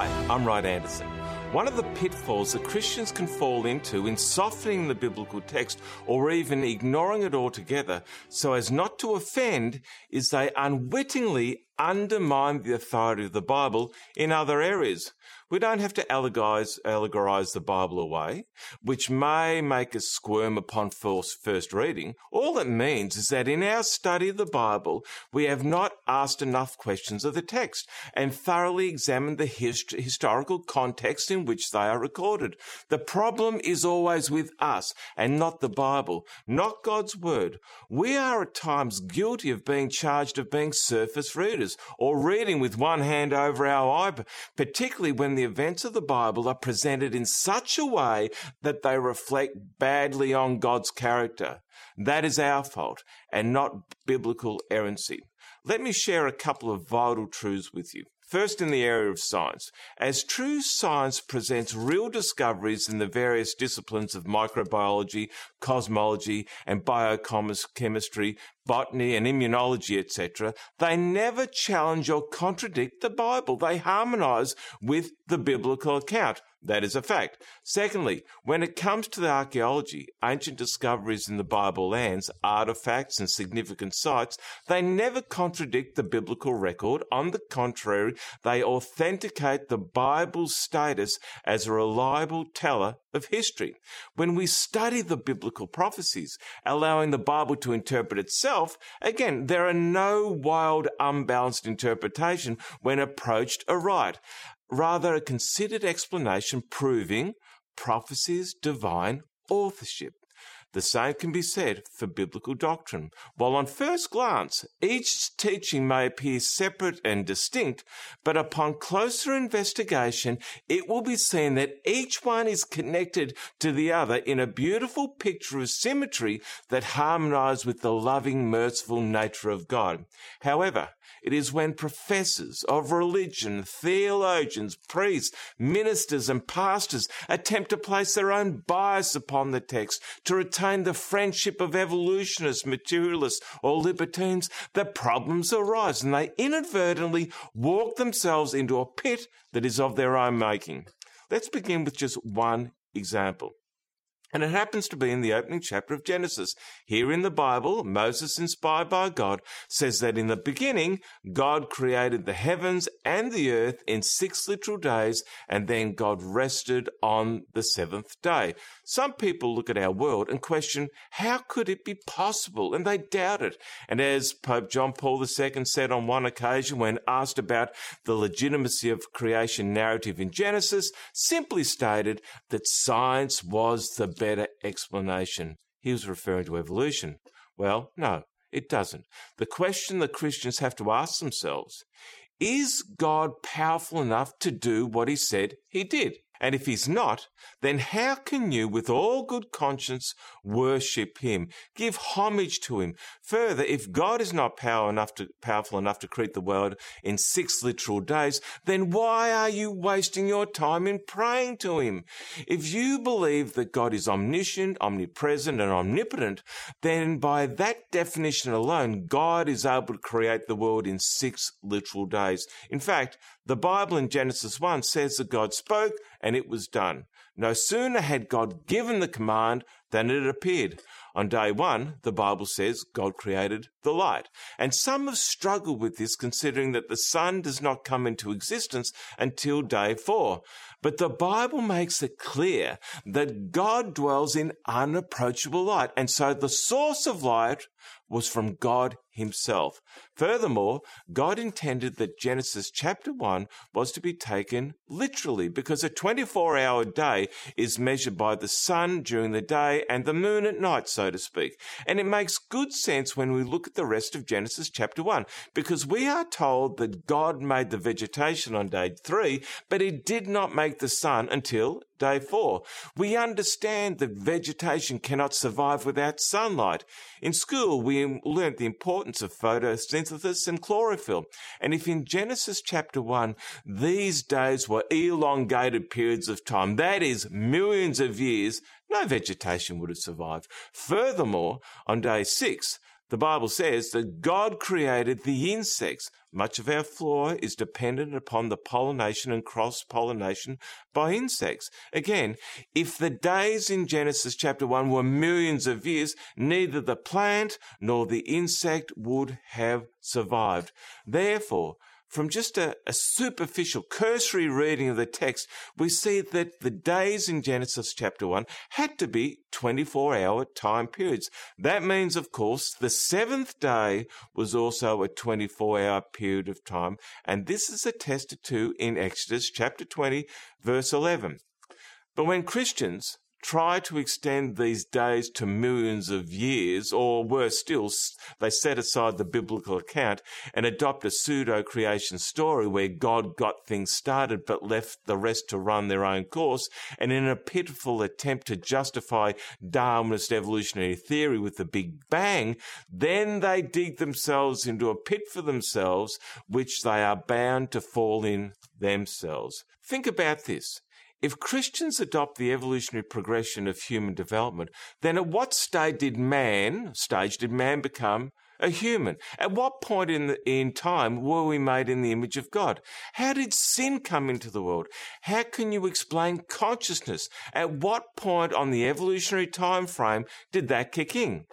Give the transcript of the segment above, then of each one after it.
Hi, I'm Rod Anderson. One of the pitfalls that Christians can fall into in softening the biblical text or even ignoring it altogether so as not to offend is they unwittingly undermine the authority of the Bible in other areas. We don't have to allegorize, allegorize the Bible away, which may make us squirm upon first reading. All it means is that in our study of the Bible, we have not asked enough questions of the text and thoroughly examined the hist- historical context in which they are recorded. The problem is always with us and not the Bible, not God's Word. We are at times guilty of being charged of being surface readers or reading with one hand over our eye, particularly when the events of the Bible are presented in such a way that they reflect badly on God's character. That is our fault and not biblical errancy. Let me share a couple of vital truths with you. First, in the area of science. As true science presents real discoveries in the various disciplines of microbiology, cosmology, and biochemistry, botany, and immunology, etc., they never challenge or contradict the Bible. They harmonize with the biblical account. That is a fact. Secondly, when it comes to the archaeology, ancient discoveries in the Bible lands, artifacts, and significant sites, they never contradict the biblical record. On the contrary, they authenticate the Bible's status as a reliable teller of history. When we study the biblical prophecies, allowing the Bible to interpret itself, again, there are no wild, unbalanced interpretation when approached aright rather a considered explanation proving prophecy's divine authorship. The same can be said for biblical doctrine. While on first glance, each teaching may appear separate and distinct, but upon closer investigation, it will be seen that each one is connected to the other in a beautiful picture of symmetry that harmonizes with the loving, merciful nature of God. However, it is when professors of religion, theologians, priests, ministers, and pastors attempt to place their own bias upon the text to retain the friendship of evolutionists, materialists, or libertines that problems arise and they inadvertently walk themselves into a pit that is of their own making. Let's begin with just one example. And it happens to be in the opening chapter of Genesis. Here in the Bible, Moses, inspired by God, says that in the beginning, God created the heavens and the earth in six literal days, and then God rested on the seventh day. Some people look at our world and question, how could it be possible? And they doubt it. And as Pope John Paul II said on one occasion when asked about the legitimacy of creation narrative in Genesis, simply stated that science was the better explanation. He was referring to evolution. Well, no, it doesn't. The question that Christians have to ask themselves is God powerful enough to do what he said he did? And if he's not, then how can you, with all good conscience, worship him, give homage to him? Further, if God is not power enough to, powerful enough to create the world in six literal days, then why are you wasting your time in praying to him? If you believe that God is omniscient, omnipresent, and omnipotent, then by that definition alone, God is able to create the world in six literal days. In fact, the Bible in Genesis 1 says that God spoke and it was done. No sooner had God given the command than it appeared. On day one, the Bible says God created the light. And some have struggled with this considering that the sun does not come into existence until day four. But the Bible makes it clear that God dwells in unapproachable light. And so the source of light was from God himself. Furthermore, God intended that Genesis chapter 1 was to be taken literally because a 24 hour day is measured by the sun during the day and the moon at night, so to speak. And it makes good sense when we look at the rest of Genesis chapter 1 because we are told that God made the vegetation on day 3, but he did not make the sun until day 4. We understand that vegetation cannot survive without sunlight. In school, we learnt the importance of photosynthesis and chlorophyll. And if in Genesis chapter 1, these days were elongated periods of time, that is, millions of years, no vegetation would have survived. Furthermore, on day 6, the Bible says that God created the insects. Much of our flora is dependent upon the pollination and cross pollination by insects. Again, if the days in Genesis chapter 1 were millions of years, neither the plant nor the insect would have survived. Therefore, from just a, a, superficial, cursory reading of the text, we see that the days in Genesis chapter 1 had to be 24 hour time periods. That means, of course, the seventh day was also a 24 hour period of time, and this is attested to in Exodus chapter 20, verse 11. But when Christians try to extend these days to millions of years, or worse still, they set aside the biblical account and adopt a pseudo creation story where God got things started but left the rest to run their own course. And in a pitiful attempt to justify Darwinist evolutionary theory with the Big Bang, then they dig themselves into a pit for themselves, which they are bound to fall in themselves. Think about this. If Christians adopt the evolutionary progression of human development, then at what stage did man, stage did man become a human? At what point in, the, in time were we made in the image of God? How did sin come into the world? How can you explain consciousness? At what point on the evolutionary time frame did that kick in?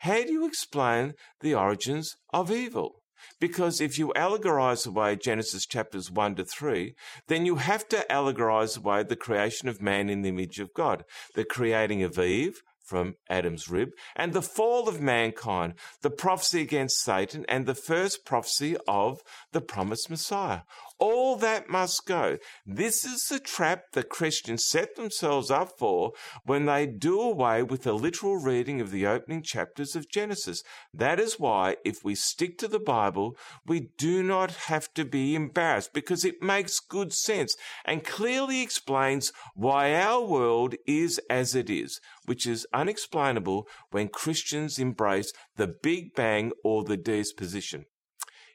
How do you explain the origins of evil? Because if you allegorize away Genesis chapters 1 to 3, then you have to allegorize away the creation of man in the image of God, the creating of Eve, from Adam's rib, and the fall of mankind, the prophecy against Satan, and the first prophecy of the promised Messiah. All that must go. This is the trap the Christians set themselves up for when they do away with the literal reading of the opening chapters of Genesis. That is why, if we stick to the Bible, we do not have to be embarrassed because it makes good sense and clearly explains why our world is as it is, which is unexplainable when Christians embrace the Big Bang or the disposition.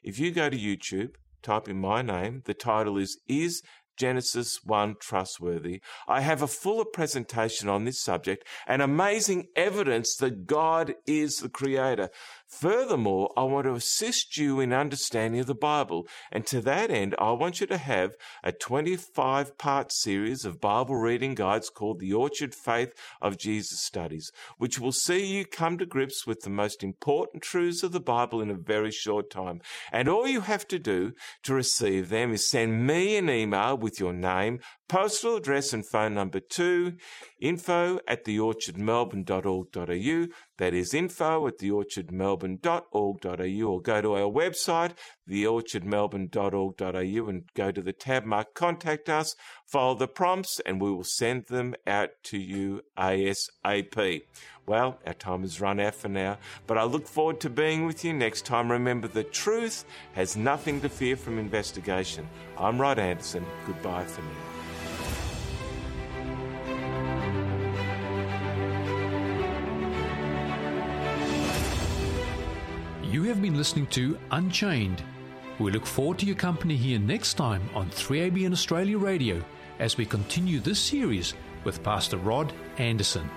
If you go to YouTube type in my name. The title is Is Genesis 1 trustworthy? I have a fuller presentation on this subject and amazing evidence that God is the creator. Furthermore, I want to assist you in understanding of the Bible, and to that end, I want you to have a 25 part series of Bible reading guides called the Orchard Faith of Jesus Studies, which will see you come to grips with the most important truths of the Bible in a very short time. And all you have to do to receive them is send me an email with your name, postal address and phone number to info at theorchardmelbourne.org.au. That is info at theorchardmelbourne.org.au or go to our website, theorchardmelbourne.org.au and go to the tab marked contact us, follow the prompts and we will send them out to you ASAP. Well, our time has run out for now, but I look forward to being with you next time. Remember, the truth has nothing to fear from investigation. I'm Rod Anderson. Goodbye for now. You have been listening to Unchained. We look forward to your company here next time on 3ABN Australia Radio as we continue this series with Pastor Rod Anderson.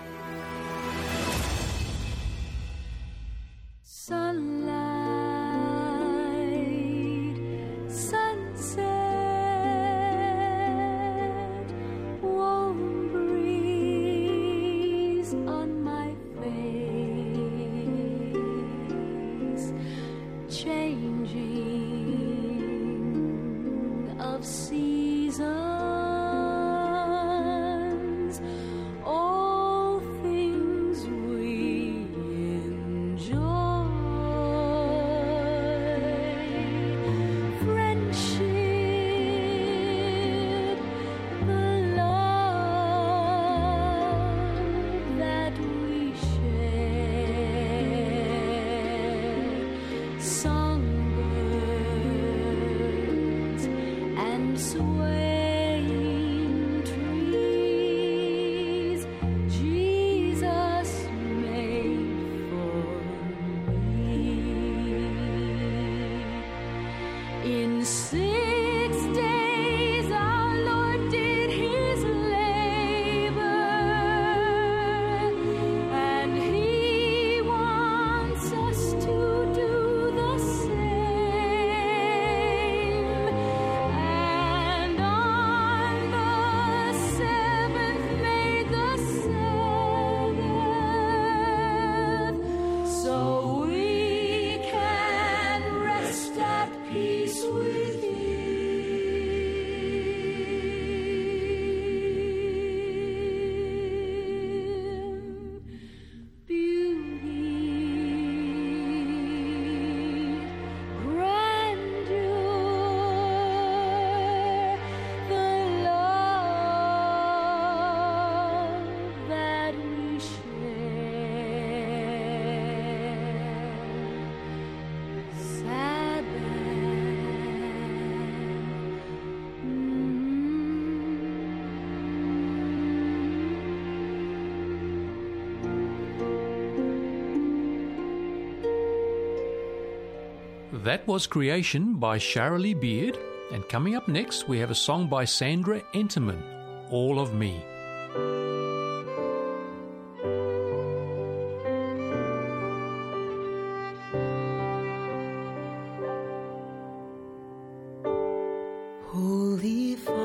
That was Creation by Sharalee Beard. And coming up next, we have a song by Sandra Entermann, All of Me. tired and